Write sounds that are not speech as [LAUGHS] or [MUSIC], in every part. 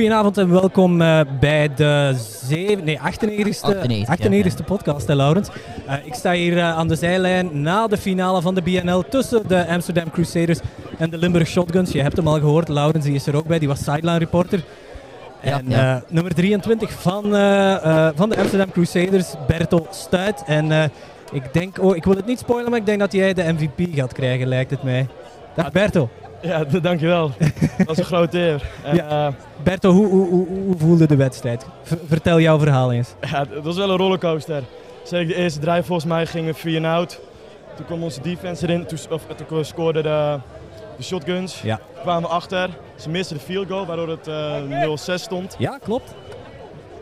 Goedenavond en welkom uh, bij de zeven, nee, 98ste, 98, ste podcast, hè, Laurens. Uh, ik sta hier uh, aan de zijlijn na de finale van de BNL tussen de Amsterdam Crusaders en de Limburg Shotguns. Je hebt hem al gehoord, Laurens die is er ook bij, die was sideline reporter. Ja, en ja. nummer 23 van, van de Amsterdam Crusaders, Berto Stuit. En ik denk, oh, ik wil het niet spoilen, maar ik denk dat jij de MVP gaat krijgen, lijkt het mij. Dag Berto. Ja, dankjewel. [LAUGHS] dat was een grote eer. En, ja. uh, Berto, hoe, hoe, hoe, hoe, voelde de wedstrijd? vertel jouw verhaal eens. Ja, het was wel een rollercoaster. Zeker de eerste drijf volgens mij gingen we 4 out. Toen kwam onze defense erin, toen, of, toen scoorden de, de shotguns. Ja. Toen kwamen we achter. Ze misten de field goal, waardoor het uh, eh, 0-6 stond. Ja, klopt.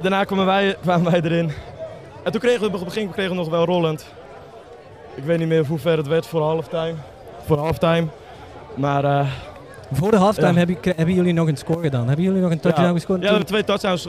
Daarna kwamen wij, kwamen wij erin. En toen kregen we op het begin kregen we nog wel rollend. Ik weet niet meer hoe ver het werd voor halftime. Voor halftime. Maar... Uh, voor de halftime hebben, hebben, jullie nog een score gedaan. Hebben jullie nog een touchdown gescoord? Ja, we hebben twee touchdowns.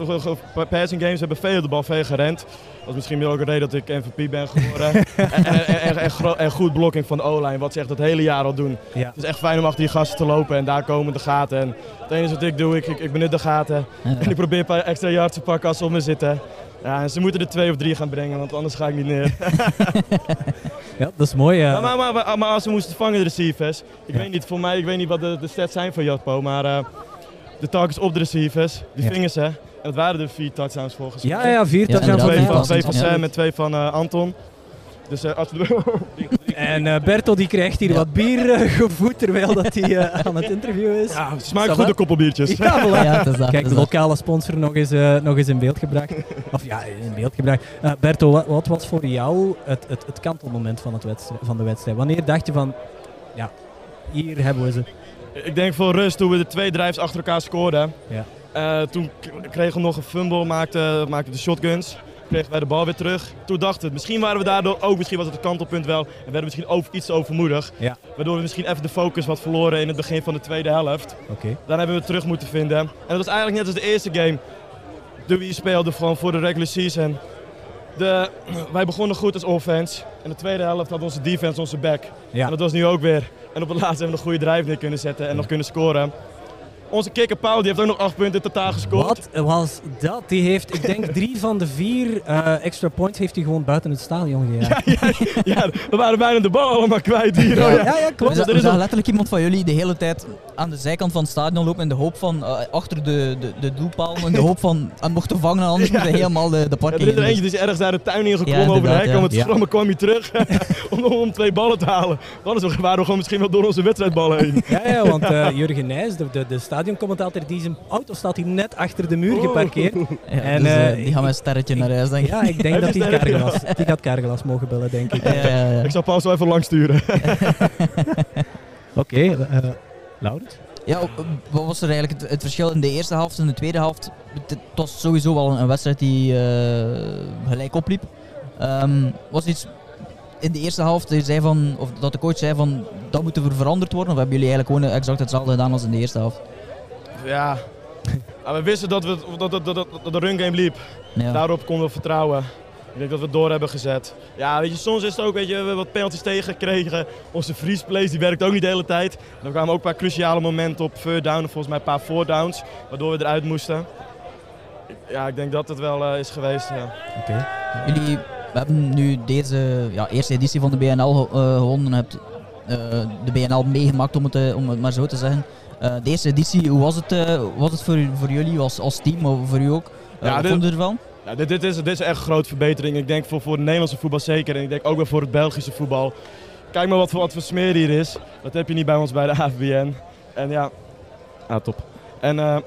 Passing games hebben veel de bal veel gerend. Dat is misschien ook een reden dat ik MVP ben geworden. [LAUGHS] en, en, en, en, goed blokking van de O-line, wat ze echt het hele jaar al doen. Het is echt fijn om achter die gasten te lopen en daar komen de gaten. En het enige wat ik doe, ik, ik, ik benut de gaten. En ik probeer een paar extra yards te pakken als ze op me zitten. Ja, en ze moeten er twee of drie gaan brengen, want anders ga ik niet neer. [LAUGHS] ja, dat is mooi. Ja. Maar, maar, maar, maar, als ze moesten vangen, de receivers. Ik weet niet, voor mij, ik weet niet wat de, de stats zijn van Jatpo, maar uh, de targets op de receivers, die vingen ze. En dat waren er vier touchdowns volgens mij. Ja, ja, vier touchdowns. Twee van, twee van Sam en twee van uh, Anton. Dus uh, als we... [LAUGHS] En uh, Bertel die krijgt hier wat bier uh, gevoed terwijl dat hij uh, aan het interview is. Ja, smaakt goede koppelbiertjes. Ja, ja, dat Kijk, de lokale sponsor nog eens, nog eens in beeld gebracht. [LAUGHS] Of ja, in beeld gebracht. Bertel, wat, wat, was voor jou het, het, het kantelmoment van, het wedstrijd, van de wedstrijd? Wanneer dacht je van, ja, hier hebben we ze? Ik denk voor rust, toen we de twee drives achter elkaar scoorden. Ja. toen kregen we nog een fumble, maakten maakte de shotguns kregen wij de bal weer terug. Toen dachten we, misschien waren we daardoor ook, misschien was het het kantelpunt wel. En werden we misschien over, iets overmoedig. Ja. Waardoor we misschien even de focus wat verloren in het begin van de tweede helft. Okay. Dan hebben we het terug moeten vinden. En dat was eigenlijk net als de eerste game. De wie speelde gewoon voor de regular season. De, [CLEARS THROAT] wij begonnen goed als offense. En de tweede helft had onze defense onze back. Ja. En dat was nu ook weer. En op het laatste hebben we een goede drive neer kunnen zetten en nog kunnen scoren. Onze kikker Paul die heeft ook nog acht punten in totaal gescoord. Wat was dat? Die heeft, ik denk, drie van de vier uh, extra points heeft hij gewoon buiten het stadion gejaagd. Ja, ja, ja, we waren bijna de bal allemaal kwijt hier. Ja, ja, ja klopt. Er is letterlijk iemand van jullie de hele tijd aan de zijkant van het stadion lopen in de hoop van uh, achter de, de, de doelpaal in de hoop van aan mochten vangen, anders moeten we helemaal de, de parking. Ja, er is er eentje die is ergens naar de tuin ingeklommen over de hek. Om het schrammen kwam hij terug [LAUGHS] om, om twee ballen te halen. Anders waren we gewoon misschien wel door onze wedstrijdballen heen. Ja, ja want uh, Jurgen Nijs, de, de, de stadioncommentator, die zijn auto staat hier net achter de muur geparkeerd. Oh. Ja, en, dus, uh, die gaan met een sterretje naar huis, denk ik. Ja, ik denk [LAUGHS] dat die Carglass, die gaat Carglass mogen bellen, denk ik. Ik zal Paul zo even lang sturen. [LAUGHS] Oké, okay, uh, Laurens? Ja, wat was er eigenlijk het, het, verschil in de eerste helft en de tweede helft? Het, was sowieso wel een, wedstrijd die uh, gelijk opliep. Um, was iets in de eerste helft zei van, of dat de coach zei van dat moet er veranderd worden? Of hebben jullie eigenlijk gewoon exact hetzelfde gedaan als in de eerste helft? Ja, we wisten dat, we, dat, dat, dat, dat de run game liep. Ja. Daarop konden we vertrouwen. Ik denk dat we het door hebben gezet. Ja, weet je, soms is het ook, weet je, we hebben wat penalties tegengekregen. Onze freeze plays die werkt ook niet de hele tijd. Dan kwamen ook een paar cruciale momenten op third down, volgens mij een paar four downs, waardoor we eruit moesten. Ja, ik denk dat het wel uh, is geweest. Ja. Oké. Jullie hebben nu deze ja, eerste editie van de BNL uh, gewonnen. Hebt uh, de BNL meegemaakt, om het, om het maar zo te zeggen. Deze editie, hoe was het, was het voor, voor jullie als, als team, maar voor u ook? Ja, wat vond je ervan? Ja, dit, dit, is, dit is echt een grote verbetering. Ik denk voor, voor het Nederlandse voetbal zeker. En ik denk ook wel voor het Belgische voetbal. Kijk maar wat voor, wat voor smeer hier is. Dat heb je niet bij ons bij de AFBN. En ja, ah, top. En, [CLEARS THROAT]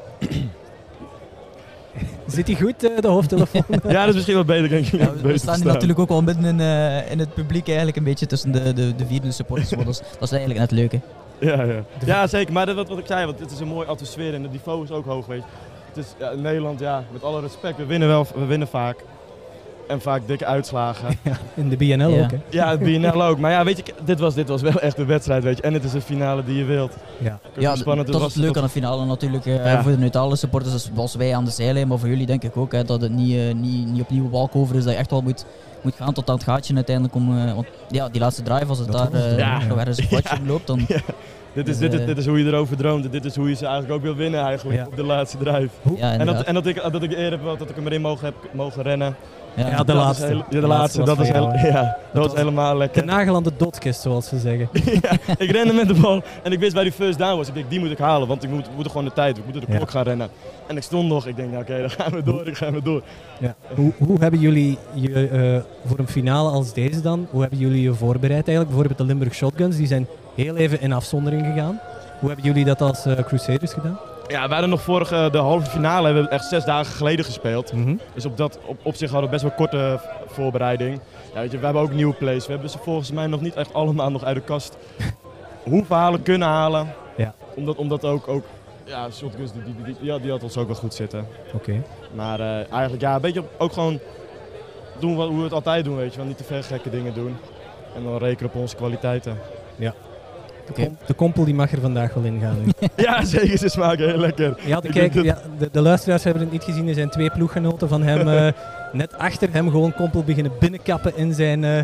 Zit hij goed, uh, de hoofdtelefoon? [LAUGHS] ja, dat is misschien wel beter, denk ik. Ja, we, staan hier natuurlijk ook wel midden in, uh, in het publiek, eigenlijk een beetje tussen de, de, de vierde supporters. dat, is, dat is eigenlijk net leuk, hè? Ja, ja. ja zeker. Maar dat, wat, wat ik zei, want het is een mooie atmosfeer en het niveau is ook hoog, weet je. Het is ja, Nederland, ja, met alle respect, we winnen wel, we winnen vaak. En vaak dikke uitslagen. [LAUGHS] Ja, in de BNL ook, hè? Ja, het BNL ook. Maar ja, weet je, dit was, dit was wel echt een wedstrijd, weet je. En het is een finale die je wilt. Ja, ja spannend. dat is het leuke aan de finale natuurlijk. Voor de neutrale supporters zoals wij aan de zijlijn, maar voor jullie denk ik ook, hè, dat het niet, uh, niet, niet opnieuw walkover is. Dat je echt wel moet, moet gaan tot aan het gaatje uiteindelijk. Om, uh, want ja, die laatste drive, als het daar uh, ja. nog ergens een [LAUGHS] loopt, dan... [LAUGHS] Dit is, dit, is, dit is hoe je erover droomt. Dit is hoe je ze eigenlijk ook wil winnen eigenlijk op de laatste drive. en dat, en dat ik, dat ik eerder heb dat ik hem erin mogen, heb mogen rennen. Ja, de laatste. Heel, ja, de laatste, dat, is heel, ja, dat, was helemaal lekker. De nagel aan de dotkist, zoals ze zeggen. [LAUGHS] ja, ik rende met de bal en ik wist bij die first down was. Ik die moet ik halen, want ik moet, moet gewoon de tijd, ik moet de klok gaan rennen. En ik stond nog, ik denk, nou, oké, dan gaan we door, dan gaan we door. Ja. Hoe, hoe hebben jullie je, uh, voor een finale als deze dan, hoe hebben jullie je voorbereid eigenlijk? Bijvoorbeeld de Limburg Shotguns, die zijn heel even in afzondering gegaan. Hoe hebben jullie dat als uh, Crusaders gedaan? Ja, we hadden nog vorige, de halve finale hebben we echt zes dagen geleden gespeeld. Mhm. Dus op, dat, op, op zich hadden we best wel korte voorbereiding. Ja, weet je, we hebben ook nieuwe plays. We hebben ze volgens mij nog niet echt allemaal nog uit de kast [LAUGHS] hoeven halen, kunnen halen. Ja. Omdat, omdat ook, ook ja, Shotguns, die, die, die, die, die had ons ook wel goed zitten. Oké. Maar uh, eigenlijk ja, een beetje ook gewoon doen wat, hoe we het altijd doen, weet je wel. Niet te veel gekke dingen doen. En dan rekenen op onze kwaliteiten. Ja. De kompel die mag er vandaag wel in gaan. [LAUGHS] ja, zeker. Ze smaken heel lekker. Ja, de, kijk, ja, de, de, luisteraars hebben het niet gezien. Er zijn twee ploeggenoten van hem uh, [LAUGHS] net achter hem gewoon kompel beginnen binnenkappen in zijn... Uh,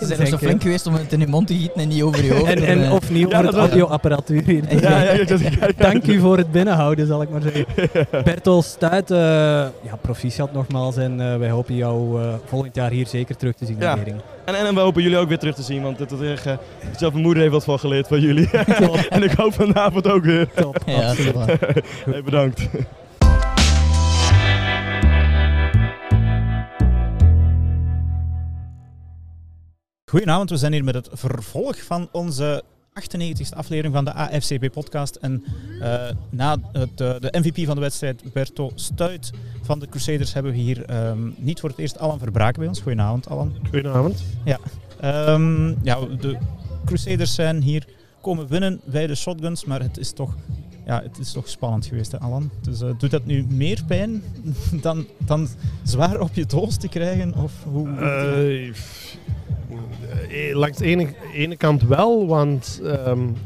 Ze zijn zo flink geweest om het in je mond te gieten en niet over je hoofd. en, en, uh, of niet over het audioapparatuur hier. Ja, ja, ja, Dank u voor het binnenhouden, zal ik maar zeggen. Bertol Stuit, uh, ja, proficiat nogmaals. En wij hopen jou volgend jaar hier zeker terug te zien in. En, en, we hopen jullie ook weer terug te zien, want het is echt, uh, zelf mijn moeder heeft wat van geleerd van jullie. [LAUGHS] en ik hoop vanavond ook weer. Top, ja, hey, bedankt. Goedenavond, we zijn hier met het vervolg van onze 98e aflevering van de AFCB-podcast. En uh, na het, uh, de MVP van de wedstrijd, Berto Stuit van de Crusaders, hebben we hier um, niet voor het eerst Alan Verbraken bij ons. Goedenavond, Alan. Goedenavond. Ja, um, ja de Crusaders zijn hier komen winnen bij de Shotguns, maar het is toch, ja, het is toch spannend geweest, hè, Alan. Dus uh, doet dat nu meer pijn [LAUGHS] dan, dan zwaar op je doos te krijgen? Of hoe, Eh, langs de ene, ene kant wel, want um,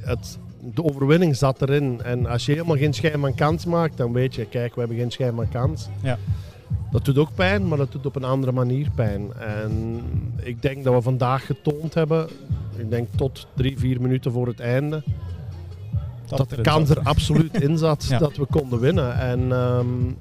het, de overwinning zat erin. En als je helemaal geen schijn van kans maakt, dan weet je, kijk, we hebben geen schijn van kans. Ja. Dat doet ook pijn, maar dat doet op een andere manier pijn. En ik denk dat we vandaag getoond hebben, ik denk tot drie, vier minuten voor het einde, dat, de kans er absoluut in zat [LAUGHS] dat we konden winnen. En um,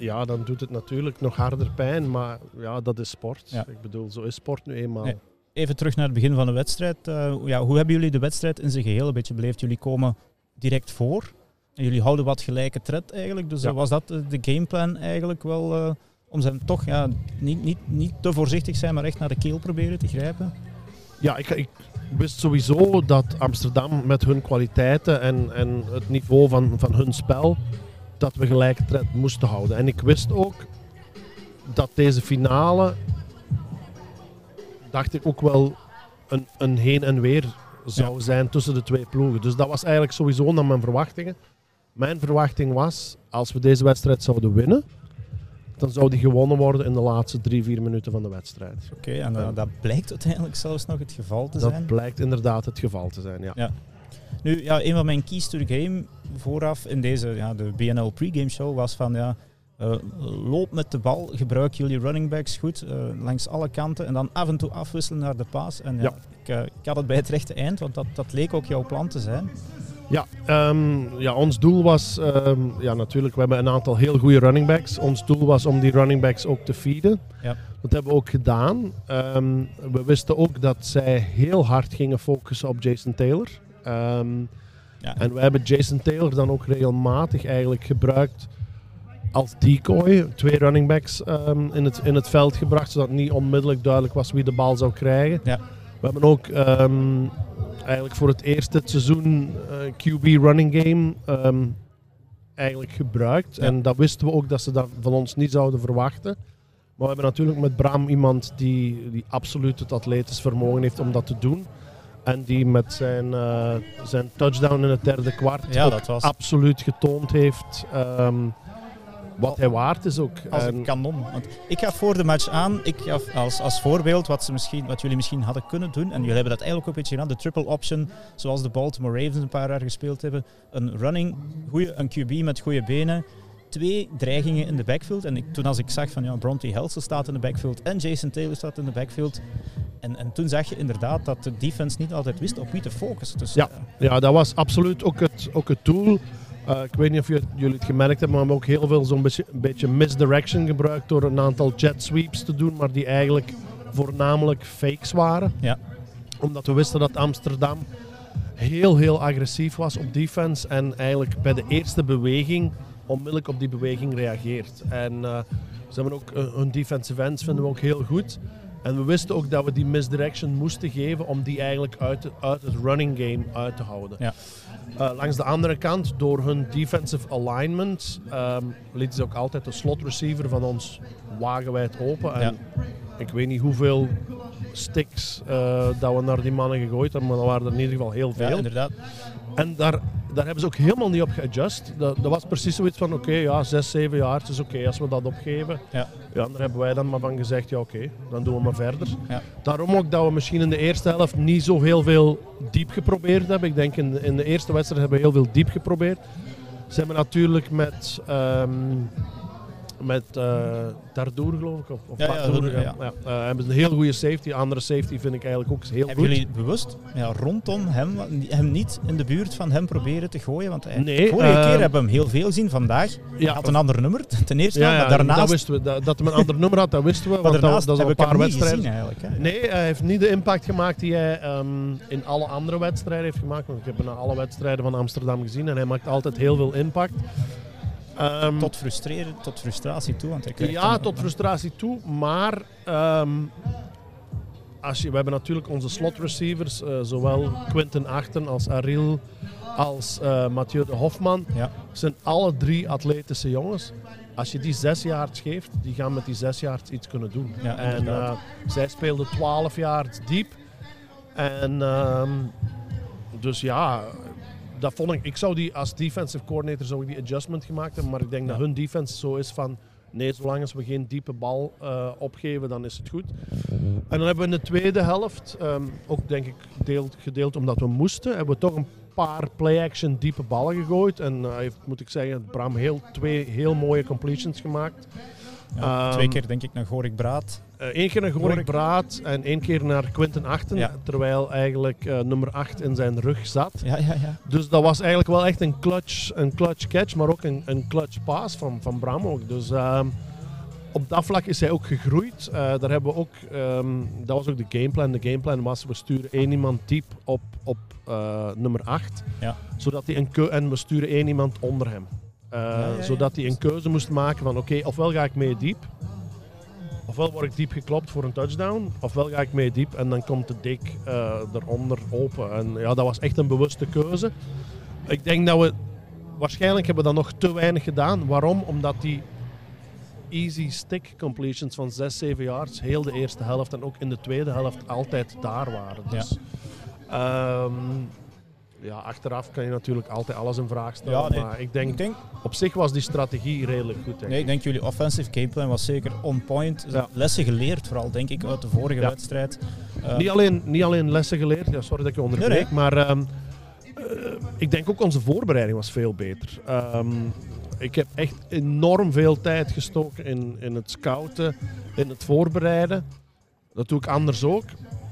ja, dan doet het natuurlijk nog harder pijn. Maar ja, dat is sport. Ik bedoel, zo is sport nu eenmaal. Even terug naar het begin van de wedstrijd. Uh, ja, hoe hebben jullie de wedstrijd in zijn geheel een beetje beleefd? Jullie komen direct voor. En jullie houden wat gelijke tred eigenlijk. Dus was dat de gameplan eigenlijk wel uh, om ze toch ja, niet, niet, niet te voorzichtig zijn, maar echt naar de keel proberen te grijpen? Ja, ik, ik wist sowieso dat Amsterdam met hun kwaliteiten en, en het niveau van, van hun spel dat we gelijke tred moesten houden. En ik wist ook dat deze finale, dacht ik ook wel, een, een heen en weer zou zijn tussen de twee ploegen. Dus dat was eigenlijk sowieso naar mijn verwachtingen. Mijn verwachting was, als we deze wedstrijd zouden winnen, dan zou die gewonnen worden in de laatste drie, vier minuten van de wedstrijd. Oké, en uh, dat blijkt uiteindelijk zelfs nog het geval te zijn? Dat blijkt inderdaad het geval te zijn, ja. ja. Nu, ja, een van mijn keys to the game vooraf in deze, ja, de BNL pregame show was van ja, uh, loop met de bal, gebruik jullie running backs goed uh, langs alle kanten en dan af en toe afwisselen naar de paas. En ja, Ik, uh, ik, had het bij het rechte eind, want dat, dat leek ook jouw plan te zijn. Ja, um, ja ons doel was, um, ja natuurlijk, we hebben een aantal heel goede running backs. Ons doel was om die running backs ook te feeden. Ja. Dat hebben we ook gedaan. Um, we wisten ook dat zij heel hard gingen focussen op Jason Taylor. Um, ja. En we hebben Jason Taylor dan ook regelmatig eigenlijk gebruikt als decoy. Twee running backs um, in, het, in het veld gebracht, zodat niet onmiddellijk duidelijk was wie de bal zou krijgen. Ja. We hebben ook um, eigenlijk voor het eerst dit seizoen uh, QB running game um, eigenlijk gebruikt. Ja. En dat wisten we ook dat ze dat van ons niet zouden verwachten. Maar we hebben natuurlijk met Bram iemand die, die absoluut het atletisch vermogen heeft om dat te doen. En die met zijn, uh, zijn touchdown in het derde kwart ja, dat was... absoluut getoond heeft um, wat hij waard is ook. Als een kanon. Want ik gaf voor de match aan, ik gaf als, als voorbeeld wat, ze misschien, wat jullie misschien hadden kunnen doen. En jullie hebben dat eigenlijk ook een beetje gedaan. De triple option, zoals de Baltimore Ravens een paar jaar gespeeld hebben. Een running, goeie, een QB met goede benen twee dreigingen in de backfield. En ik, toen als ik zag van ja, Bronte Helsen staat in de backfield en Jason Taylor staat in de backfield. En, en toen zag je inderdaad dat de defense niet altijd wist op wie te focussen. Dus, ja, uh, ja, dat was absoluut ook het, ook het doel. Uh, ik weet niet of jullie het gemerkt hebben, maar we hebben ook heel veel zo'n beetje, beetje misdirection gebruikt door een aantal jet sweeps te doen, maar die eigenlijk voornamelijk fakes waren. Ja. Omdat we wisten dat Amsterdam heel, heel agressief was op defense en eigenlijk bij de eerste beweging onmiddellijk op die beweging reageert. En uh, ze hebben ook uh, hun defensive ends vinden we ook heel goed. En we wisten ook dat we die misdirection moesten geven om die eigenlijk uit, uit het running game uit te houden. Ja. Uh, langs de andere kant, door hun defensive alignment, um, lieten ze ook altijd de slot receiver van ons wagenwijd open. En ja. ik weet niet hoeveel sticks uh, dat we naar die mannen gegooid hebben, maar er waren er in ieder geval heel veel. Ja, inderdaad. En daar, daar hebben ze ook helemaal niet op geadjust. Dat, dat was precies zoiets van, oké, okay, ja, zes, zeven jaar, is oké okay als we dat opgeven. Ja. ja, daar hebben wij dan maar van gezegd, ja oké, okay, dan doen we maar verder. Ja. Daarom ook dat we misschien in de eerste helft niet zo heel veel diep geprobeerd hebben. Ik denk in, in de eerste wedstrijd hebben we heel veel diep geprobeerd. Ze hebben natuurlijk met... Um, met uh, Dardour, geloof ik. Of, of ja, Dardour, ja, ja. ja. Hebben ze een heel goede safety. Andere safety vind ik eigenlijk ook heel Hebben goed. jullie bewust ja, rondom hem, hem niet in de buurt van hem proberen te gooien? Want hij, Nee, vorige uh, keer hebben we hem heel veel zien. Vandaag Ja, had een ander nummer, [LAUGHS] ten eerste. Ja, ja, maar daarnaast, dat wisten we. Dat, dat hij een ander nummer had, dat wisten we. Want dat, daarnaast dat is een hem paar niet wedstrijden. gezien eigenlijk. Hè. Nee, hij heeft niet de impact gemaakt die hij um, in alle andere wedstrijden heeft gemaakt. Want ik heb bijna alle wedstrijden van Amsterdam gezien en hij maakt altijd heel veel impact. Um, Tot frustreren, tot frustratie toe. Want ja, tot frustratie toe. Maar um, als je, we hebben natuurlijk onze slot receivers, uh, zowel Quinten Achten als Ariel als uh, Mathieu de Hofman. Ja. zijn alle drie atletische jongens. Als je die zes jaar geeft, die gaan met die zes jaar iets kunnen doen. Ja, en uh, zij speelden 12 jaar diep. En um, dus ja, dat vond ik. Ik zou die als defensive coordinator zou ik die adjustment gemaakt hebben, maar ik denk Ja. dat hun defense zo is van. Nee, zolang als we geen diepe bal uh, opgeven, dan is het goed. En dan hebben we in de tweede helft, um, ook denk ik gedeeld, gedeeld omdat we moesten, hebben we toch een paar play-action diepe ballen gegooid. En hij uh, heeft, moet ik zeggen, Bram heel, twee heel mooie completions gemaakt. Ja, Um, twee keer denk ik naar Gorik Braat. Eén uh, keer naar Gorik Gorik. Braat en één keer naar Quinten Achten, Ja. terwijl eigenlijk uh, nummer 8 in zijn rug zat. Ja, ja, ja. Dus dat was eigenlijk wel echt een clutch, een clutch catch, maar ook een, een clutch pass van, van Bram ook. Dus uh, op dat vlak is hij ook gegroeid. Uh, daar hebben we ook, um, dat was ook de gameplan. De gameplan was, we sturen één iemand diep op, op uh, nummer 8. Ja. Zodat hij een keu en we sturen één iemand onder hem. Ja, ja, ja. Zodat hij een keuze moest maken van oké, okay, ofwel ga ik mee diep. Ofwel word ik diep geklopt voor een touchdown, ofwel ga ik mee diep en dan komt de dik uh, eronder open. En ja, dat was echt een bewuste keuze. Ik denk dat we waarschijnlijk hebben we dat nog te weinig gedaan. Waarom? Omdat die easy stick completions van 6, 7 yards heel de eerste helft en ook in de tweede helft altijd daar waren. Dus, ja. Um, ja, achteraf kan je natuurlijk altijd alles in vraag stellen. Ja, nee. Maar ik denk, Ik denk, op zich was die strategie redelijk goed. Denk nee, ik. denk jullie offensive gameplan was zeker on point. Ja. Lessen geleerd, vooral denk ik uit de vorige Ja. wedstrijd. Uh, Niet, alleen, niet alleen lessen geleerd, ja, sorry dat ik je onderbreek, Nee, nee. maar um, uh, ik denk ook onze voorbereiding was veel beter. Um, ik heb echt enorm veel tijd gestoken in, in het scouten, in het voorbereiden. Dat doe ik anders ook.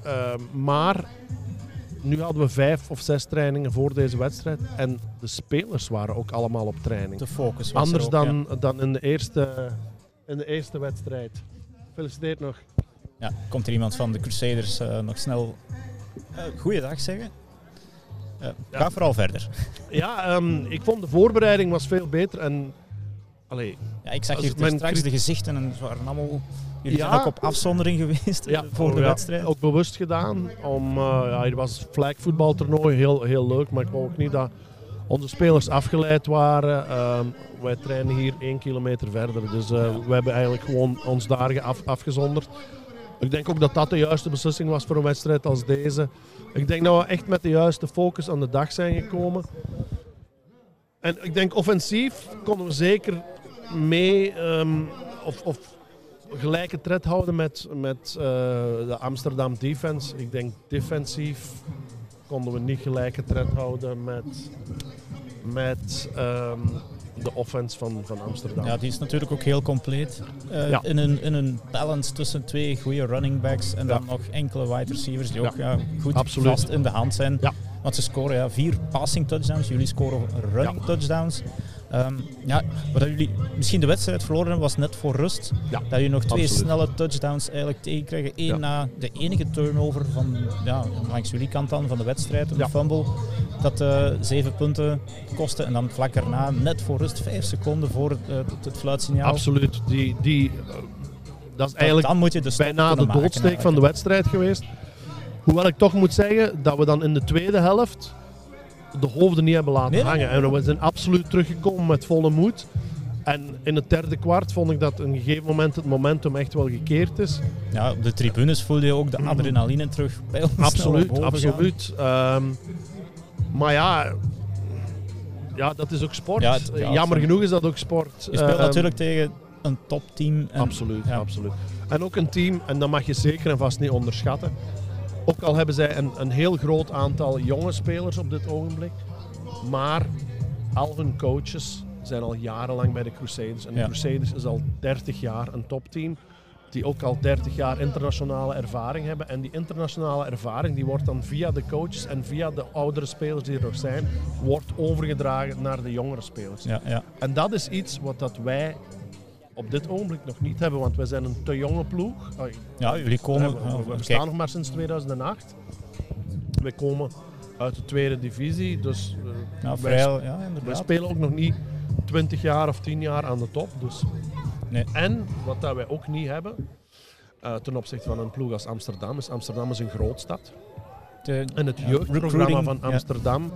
Um, maar nu hadden we vijf of zes trainingen voor deze wedstrijd. En de spelers waren ook allemaal op training. de focus was Anders er ook, dan, ja. dan in, de eerste, in de eerste wedstrijd. Gefeliciteerd nog. Ja, komt er iemand van de Crusaders uh, nog snel uh, goeiedag zeggen? Uh, Ja. Ga vooral verder. [LAUGHS] Ja, um, ik vond de voorbereiding was veel beter. En, allee, Ja, ik zag hier straks de gezichten en ze waren allemaal... Jullie Ja. zijn ook op afzondering geweest eh, ja, [LAUGHS] voor de ja, wedstrijd. Ook bewust gedaan. Om, uh, ja, het was flagvoetbaltoernooi, heel, heel leuk. Maar ik wou ook niet dat onze spelers afgeleid waren. Um, wij trainen hier één kilometer verder. Dus uh, we hebben eigenlijk gewoon ons dagen af, afgezonderd. Ik denk ook dat dat de juiste beslissing was voor een wedstrijd als deze. Ik denk dat we echt met de juiste focus aan de dag zijn gekomen. En ik denk offensief konden we zeker mee ehm, of, of gelijke tred houden met, met uh, de Amsterdam defense. Ik denk defensief konden we niet gelijke tred houden met, met um, de offense van, van Amsterdam. Ja, die is natuurlijk ook heel compleet. Uh, ja. in, een, in een balance tussen twee goede running backs en dan nog enkele wide receivers die ook ja. goed Absoluut. vast in de hand zijn. Want ze scoren ja, vier passing touchdowns, jullie scoren running touchdowns. Um, ja, wat jullie misschien de wedstrijd verloren hebben, was net voor rust. Ja, dat jullie nog twee snelle touchdowns eigenlijk tegenkrijgen. Eén na de enige turnover van, ja, langs jullie kant dan van de wedstrijd, een fumble. Dat uh, zeven punten kostte. En dan vlak daarna, net voor rust, vijf seconden voor het, het, het fluitsignaal. Absoluut. Die, die, uh, dat is eigenlijk dan moet je de bijna de doodsteek van de wedstrijd geweest. Hoewel ik toch moet zeggen dat we dan in de tweede helft de hoofden niet hebben laten hangen. En we zijn absoluut teruggekomen met volle moed. En in het derde kwart vond ik dat een gegeven moment het momentum echt wel gekeerd is. Ja, op de tribunes voelde je ook de adrenaline terug bij ons. Absoluut, absoluut. Um, maar ja, ja, dat is ook sport. Ja, Jammer genoeg is dat ook sport. Je speelt um, natuurlijk tegen een topteam. En, absoluut, absoluut. En ook een team, en dat mag je zeker en vast niet onderschatten. Ook al hebben zij een, een heel groot aantal jonge spelers op dit ogenblik. Maar al hun coaches zijn al jarenlang bij de Crusaders. En de Crusaders is al 30 jaar een topteam. Die ook al 30 jaar internationale ervaring hebben. En die internationale ervaring die wordt dan via de coaches en via de oudere spelers die er nog zijn, wordt overgedragen naar de jongere spelers. Ja, ja. En dat is iets wat dat wij op dit ogenblik nog niet hebben, want wij zijn een te jonge ploeg. Ja, jullie komen... We, bestaan nog maar sinds 2008. We komen uit de tweede divisie, dus uh, ja, wij, ja, wij, spelen ook nog niet 20 jaar of 10 jaar aan de top. Dus. Nee. En wat dat wij ook niet hebben, uh, ten opzichte van een ploeg als Amsterdam, is Amsterdam is een grootstad. De, en het jeugdprogramma van Amsterdam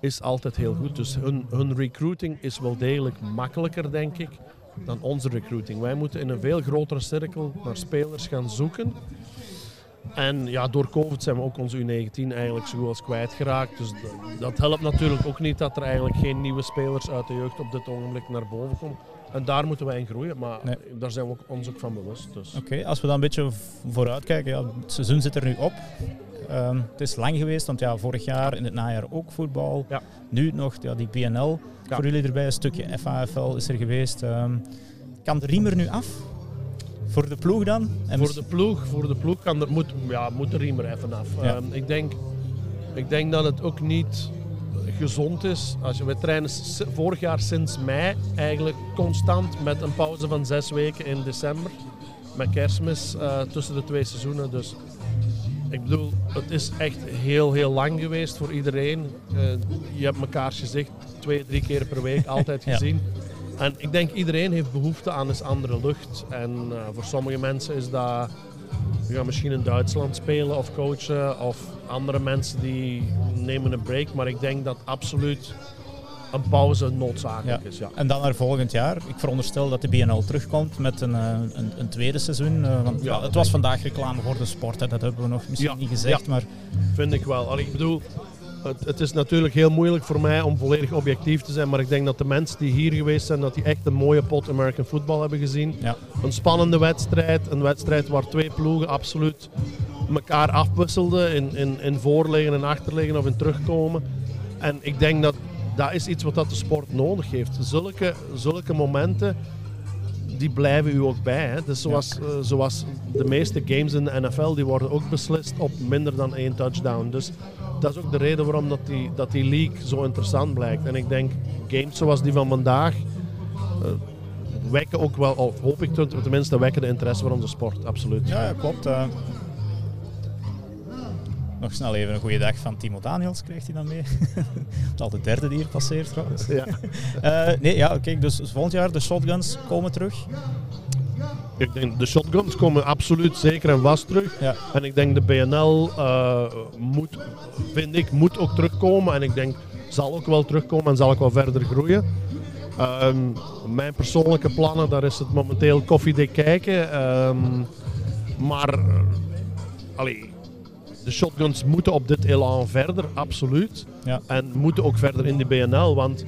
is altijd heel goed. Dus hun, hun recruiting is wel degelijk makkelijker, denk ik, dan onze recruiting. Wij moeten in een veel grotere cirkel naar spelers gaan zoeken. En ja, door COVID zijn we ook onze U19 eigenlijk zo goed als kwijtgeraakt. Dus dat helpt natuurlijk ook niet dat er eigenlijk geen nieuwe spelers uit de jeugd op dit ogenblik naar boven komen. En daar moeten wij in groeien, maar daar zijn we ons ook van bewust. Dus. Oké, als we dan een beetje vooruit kijken, ja, het seizoen zit er nu op. Um, het is lang geweest, want ja, vorig jaar in het najaar ook voetbal. Ja. Nu nog ja, die BNL voor jullie erbij, een stukje FAFL is er geweest. Um, kan de riem er nu af? Voor de ploeg dan? En voor de ploeg, voor de ploeg kan er, moet, ja, moet de riem er even af. Um, ik, denk, ik denk dat het ook niet gezond is. Als je, we trainen vorig jaar sinds mei eigenlijk constant met een pauze van zes weken in december. Met kerstmis uh, tussen de twee seizoenen. Dus ik bedoel, het is echt heel, heel lang geweest voor iedereen. Uh, je hebt mekaars gezicht twee, drie keer per week [LAUGHS] altijd gezien. En ik denk iedereen heeft behoefte aan eens andere lucht. En uh, voor sommige mensen is dat gaan misschien in Duitsland spelen of coachen. Of andere mensen die nemen een break. Maar ik denk dat absoluut een pauze noodzakelijk is. Ja. En dan naar volgend jaar. Ik veronderstel dat de BNL terugkomt met een, eh, een, een tweede seizoen. Uh, want ja, het was vandaag reclame voor de sport. Hè. Dat hebben we nog misschien niet gezegd. Maar... Vind ik wel. Allee, ik bedoel, het, het, is natuurlijk heel moeilijk voor mij om volledig objectief te zijn. Maar ik denk dat de mensen die hier geweest zijn, dat die echt een mooie pot American football hebben gezien. Ja. Een spannende wedstrijd. Een wedstrijd waar twee ploegen absoluut elkaar afwisselden in, in, in voorliggen en achterliggen of in terugkomen. En ik denk dat dat is iets wat dat de sport nodig heeft. Zulke, zulke momenten die blijven u ook bij. Hè. Dus zoals, uh, zoals de meeste games in de NFL, die worden ook beslist op minder dan één touchdown. Dus dat is ook de reden waarom dat die, dat die league zo interessant blijkt. En ik denk, games zoals die van vandaag uh, wekken ook wel, of hoop ik tenminste, wekken de interesse voor onze sport, absoluut. Ja, ja klopt. Uh, nog snel even een goede dag van Timo Daniels krijgt hij dan mee. het is al de derde die hier passeert trouwens. Ja. uh, [LAUGHS] nee, ja, kijk, dus volgend jaar de shotguns komen terug. Ik denk de shotguns komen absoluut zeker en vast terug. Ja. En ik denk de BNL uh, moet, vind ik, moet ook terugkomen. En ik denk zal ook wel terugkomen en zal ook wel verder groeien. Um, mijn persoonlijke plannen, daar is het momenteel koffiedik kijken. Um, maar, uh, allee, de shotguns moeten op dit elan verder, absoluut. Ja. En moeten ook verder in de BNL, want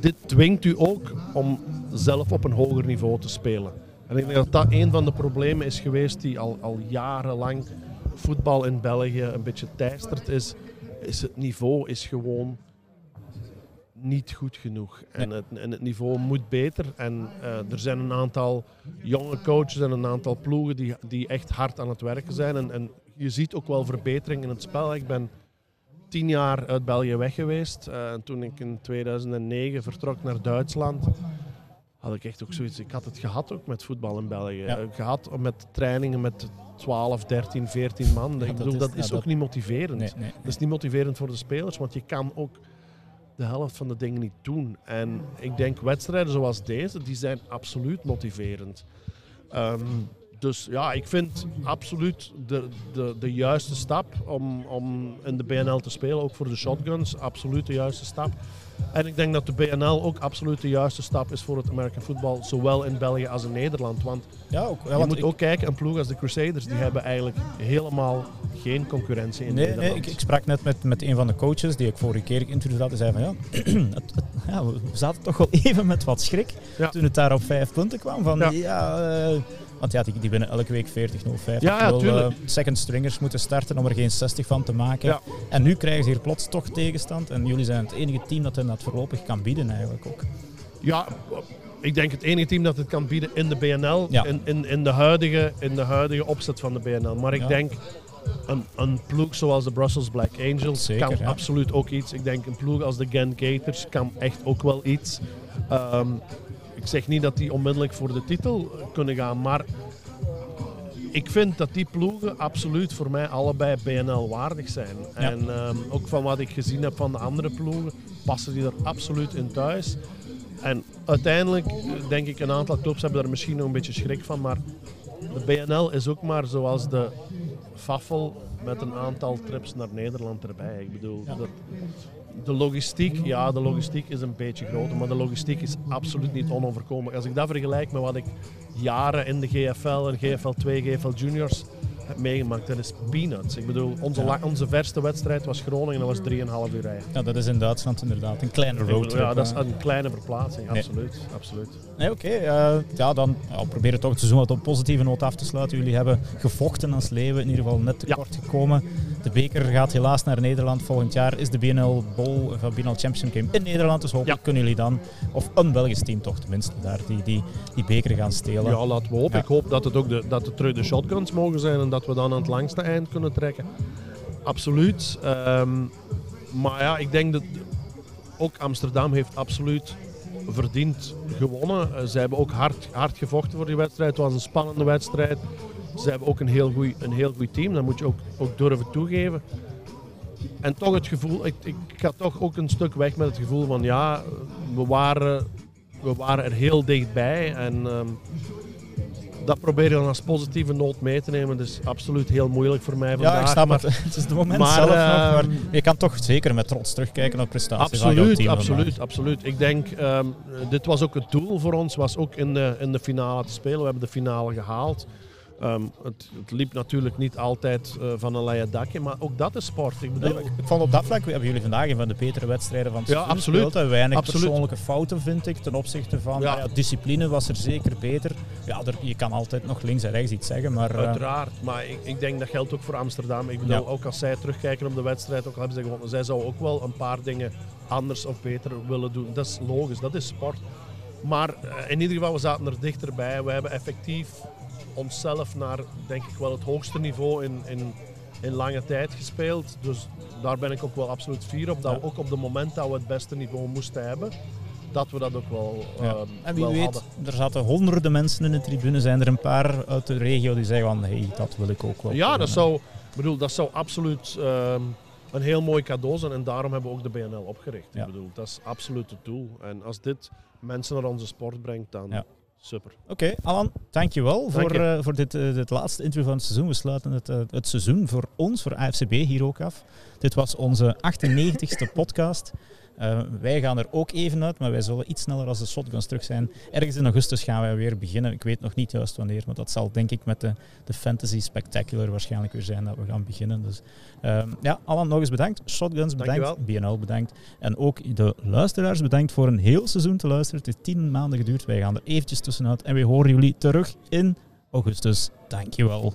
dit dwingt u ook om zelf op een hoger niveau te spelen. En ik denk dat dat een van de problemen is geweest die al, al jarenlang voetbal in België een beetje teistert is. Is het niveau is gewoon niet goed genoeg. En, het, en het niveau moet beter. En uh, er zijn een aantal jonge coaches en een aantal ploegen die, die echt hard aan het werken zijn. En, en je ziet ook wel verbetering in het spel. Ik ben tien jaar uit België weg geweest. Uh, toen ik in 2009 vertrok naar Duitsland, had ik echt ook zoiets. Ik had het gehad ook met voetbal in België. Ja. Gehad met trainingen met 12, 13, 14 man. ik bedoel, dat is, dat ook niet motiverend. Nee, nee, dat is niet motiverend voor de spelers, want je kan ook de helft van de dingen niet doen. En ik denk wedstrijden zoals deze, die zijn absoluut motiverend. Um, dus ja, ik vind absoluut de, de, de juiste stap om, om in de BNL te spelen, ook voor de shotguns, absoluut de juiste stap. En ik denk dat de BNL ook absoluut de juiste stap is voor het American voetbal, zowel in België als in Nederland. Want ja, ook, je moet ook kijken, een ploeg als de Crusaders, die hebben eigenlijk helemaal geen concurrentie in nee, Nederland. Nee, ik, ik, sprak net met, met een van de coaches die ik vorige keer interviewde had. Die zei van ja, [CLEARS THROAT] het, ja, we zaten toch wel [LAUGHS] even met wat schrik toen het daar op vijf punten kwam. Van ja, ja uh, want ja, die, die winnen elke week 40-0, 50 ja, ja, uh, second stringers moeten starten om er geen 60 van te maken. En nu krijgen ze hier plots toch tegenstand. En jullie zijn het enige team dat hen dat voorlopig kan bieden eigenlijk ook. Ja, ik denk het enige team dat het kan bieden in de BNL. In, in, in, de huidige, in de huidige opzet van de BNL. Maar ik denk een, een, ploeg zoals de Brussels Black Angels kan absoluut ook iets. Ik denk een ploeg als de Gent Gators kan echt ook wel iets. Um, ik zeg niet dat die onmiddellijk voor de titel kunnen gaan, maar ik vind dat die ploegen absoluut voor mij allebei BNL waardig zijn. En um, ook van wat ik gezien heb van de andere ploegen, passen die er absoluut in thuis. En uiteindelijk denk ik een aantal clubs hebben daar misschien nog een beetje schrik van, maar de BNL is ook maar zoals de Faffel met een aantal trips naar Nederland erbij. Ik bedoel, dat, de logistiek, ja, de logistiek is een beetje groter, maar de logistiek is absoluut niet onoverkomelijk. Als ik dat vergelijk met wat ik jaren in de GFL en GFL 2, GFL Juniors heb meegemaakt, dat is peanuts. Ik bedoel, onze, onze verste wedstrijd was Groningen, dat was 3,5 uur rijden. Ja, dat is in Duitsland inderdaad een kleine roadtrip. Ja, dat is een kleine verplaatsing, absoluut. absoluut. Nee, oké. Okay, uh, ja, dan ja, proberen toch het seizoen wat op positieve noot af te sluiten. Jullie hebben gevochten als Leeuwen, in ieder geval net tekort ja. gekomen. De beker gaat helaas naar Nederland. Volgend jaar is de BNL Bowl, of BNL Championship Game in Nederland. Dus hopelijk kunnen jullie dan, of een Belgisch team toch tenminste, daar die, die, die beker gaan stelen. Ja, laten we hopen. Ik hoop dat het ook de, dat het terug de shotguns mogen zijn en dat we dan aan het langste eind kunnen trekken. Absoluut. Um, maar ja, ik denk dat ook Amsterdam heeft absoluut verdiend gewonnen. Uh, ze hebben ook hard, hard gevochten voor die wedstrijd. Het was een spannende wedstrijd. Ze hebben ook een heel goed een heel goed team, dat moet je ook, ook durven toegeven. En toch het gevoel, ik, ik ga toch ook een stuk weg met het gevoel van ja, we waren, we waren er heel dichtbij. En um, dat probeer je dan als positieve noot mee te nemen. Is absoluut heel moeilijk voor mij vandaag. Ja, ik snap maar, het. [LAUGHS] Het is de moment maar, zelf nog, maar ehm, je kan toch zeker met trots terugkijken op prestaties absoluut, van jouw team. Absoluut, absoluut. Ik denk, um, dit was ook het doel voor ons, was ook in de, in de finale te spelen. We hebben de finale gehaald. Um, het, het, liep natuurlijk niet altijd uh, van een leien dakje, maar ook dat is sport. Ik, bedoel, ik, ik vond op dat vlak hebben jullie vandaag een van de betere wedstrijden van het ja, absoluut. Gespeeld, weinig absoluut. persoonlijke fouten vind ik ten opzichte van ja. Ja, discipline was er zeker beter. Ja, er, je kan altijd nog links en rechts iets zeggen, maar... Uh, Uiteraard, maar ik, ik, denk dat geldt ook voor Amsterdam. Ik bedoel, ook als zij terugkijken op de wedstrijd, ook al hebben ze gewonnen, zij zouden ook wel een paar dingen anders of beter willen doen. Dat is logisch, dat is sport. Maar uh, in ieder geval, we zaten er dichterbij. We hebben effectief onszelf naar, denk ik wel, het hoogste niveau in, in, in lange tijd gespeeld. Dus daar ben ik ook wel absoluut fier op. Dat we ook op het moment dat we het beste niveau moesten hebben, dat we dat ook wel, ja. uh, En wie weet, hadden. er zaten honderden mensen in de tribune. Zijn er een paar uit de regio die zeggen van, hey, dat wil ik ook wel. Ja, dat zou, bedoel, dat zou absoluut um, een heel mooi cadeau zijn. En daarom hebben we ook de BNL opgericht. Ja. Ik bedoel, dat is absoluut het doel. En als dit mensen naar onze sport brengt, dan... Ja. Super. Oké, okay, Alan, dankjewel Dank voor, uh, voor dit, uh, dit laatste interview van het seizoen. We sluiten het, uh, het seizoen voor ons, voor AFCB, hier ook af. Dit was onze 98ste podcast. Uh, wij gaan er ook even uit, maar wij zullen iets sneller als de shotguns terug zijn. Ergens in augustus gaan wij weer beginnen. Ik weet nog niet juist wanneer, maar dat zal denk ik met de, de Fantasy Spectacular waarschijnlijk weer zijn dat we gaan beginnen. Dus uh, ja, Alan nog eens bedankt. Shotguns bedankt. BNL bedankt. En ook de luisteraars bedankt voor een heel seizoen te luisteren. Het heeft tien maanden geduurd. Wij gaan er eventjes tussenuit en we horen jullie terug in augustus. Dankjewel.